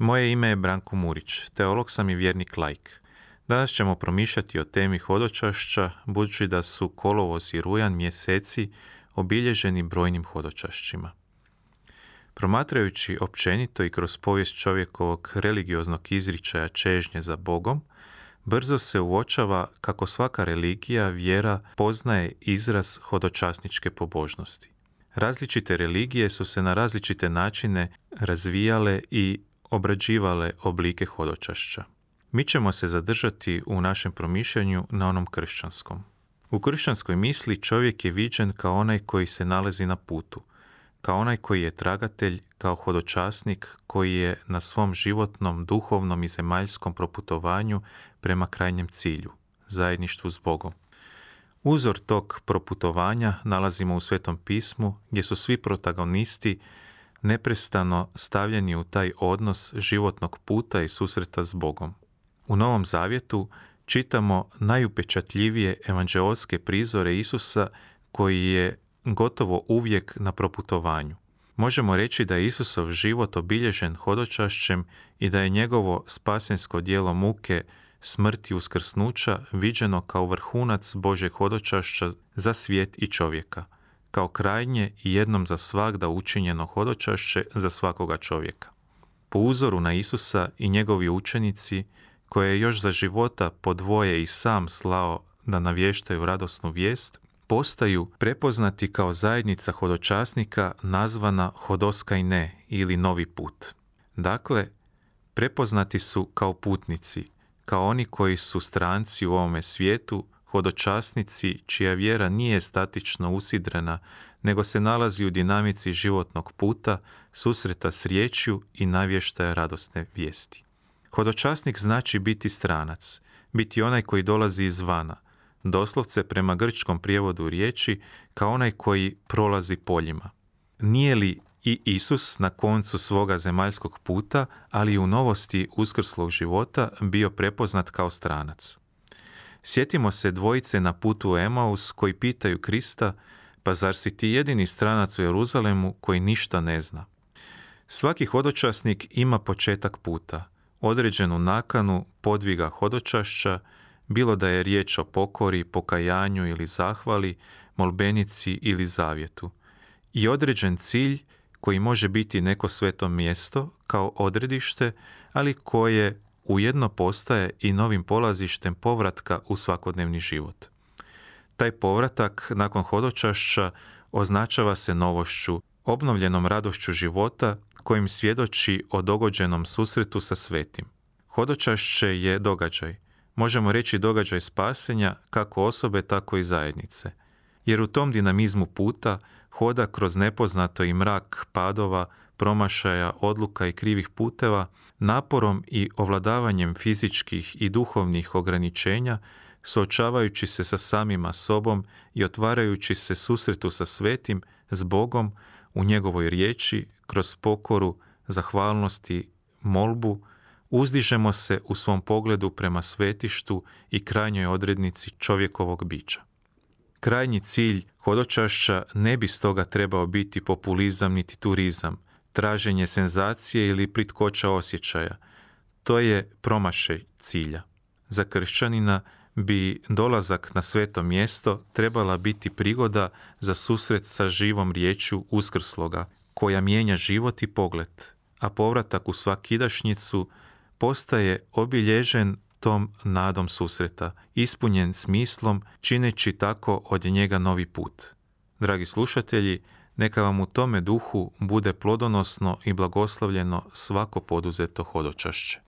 Moje ime je Branko Murić, teolog sam i vjernik lajk. Danas ćemo promišljati o temi hodočašća, budući da su kolovoz i rujan mjeseci obilježeni brojnim hodočašćima. Promatrajući općenito i kroz povijest čovjekovog religioznog izričaja čežnje za Bogom, brzo se uočava kako svaka religija, vjera, poznaje izraz hodočasničke pobožnosti. Različite religije su se na različite načine razvijale i obrađivale oblike hodočašća. Mi ćemo se zadržati u našem promišljanju na onom kršćanskom. U kršćanskoj misli čovjek je viđen kao onaj koji se nalazi na putu, kao onaj koji je tragatelj, kao hodočasnik koji je na svom životnom, duhovnom i zemaljskom proputovanju prema krajnjem cilju, zajedništvu s Bogom. Uzor tog proputovanja nalazimo u Svetom pismu gdje su svi protagonisti neprestano stavljeni u taj odnos životnog puta i susreta s Bogom. U Novom Zavjetu čitamo najupečatljivije evanđeolske prizore Isusa koji je gotovo uvijek na proputovanju. Možemo reći da je Isusov život obilježen hodočašćem i da je njegovo spasensko dijelo muke, smrti uskrsnuća viđeno kao vrhunac Božeg hodočašća za svijet i čovjeka – kao krajnje i jednom za svagda učinjeno hodočašće za svakoga čovjeka. Po uzoru na Isusa i njegovi učenici, koje je još za života po dvoje i sam slao da navještaju radosnu vijest, postaju prepoznati kao zajednica hodočasnika nazvana ne ili novi put. Dakle, prepoznati su kao putnici, kao oni koji su stranci u ovome svijetu hodočasnici čija vjera nije statično usidrena, nego se nalazi u dinamici životnog puta, susreta s riječju i navještaja radosne vijesti. Hodočasnik znači biti stranac, biti onaj koji dolazi izvana, doslovce prema grčkom prijevodu riječi kao onaj koji prolazi poljima. Nije li i Isus na koncu svoga zemaljskog puta, ali i u novosti uskrslog života bio prepoznat kao stranac. Sjetimo se dvojice na putu u Emaus koji pitaju Krista, pa zar si ti jedini stranac u Jeruzalemu koji ništa ne zna? Svaki hodočasnik ima početak puta, određenu nakanu podviga hodočašća, bilo da je riječ o pokori, pokajanju ili zahvali, molbenici ili zavjetu. I određen cilj koji može biti neko sveto mjesto kao odredište, ali koje ujedno postaje i novim polazištem povratka u svakodnevni život. Taj povratak nakon hodočašća označava se novošću, obnovljenom radošću života kojim svjedoči o dogođenom susretu sa svetim. Hodočašće je događaj, možemo reći događaj spasenja kako osobe, tako i zajednice. Jer u tom dinamizmu puta hoda kroz nepoznato i mrak padova, promašaja, odluka i krivih puteva, naporom i ovladavanjem fizičkih i duhovnih ograničenja, suočavajući se sa samima sobom i otvarajući se susretu sa svetim, s Bogom, u njegovoj riječi, kroz pokoru, zahvalnosti, molbu, uzdižemo se u svom pogledu prema svetištu i krajnjoj odrednici čovjekovog bića. Krajnji cilj hodočašća ne bi stoga trebao biti populizam niti turizam, traženje senzacije ili pritkoća osjećaja. To je promašaj cilja. Za kršćanina bi dolazak na sveto mjesto trebala biti prigoda za susret sa živom riječju uskrsloga, koja mijenja život i pogled, a povratak u svakidašnjicu postaje obilježen tom nadom susreta, ispunjen smislom, čineći tako od njega novi put. Dragi slušatelji, neka vam u tome duhu bude plodonosno i blagoslovljeno svako poduzeto hodočašće.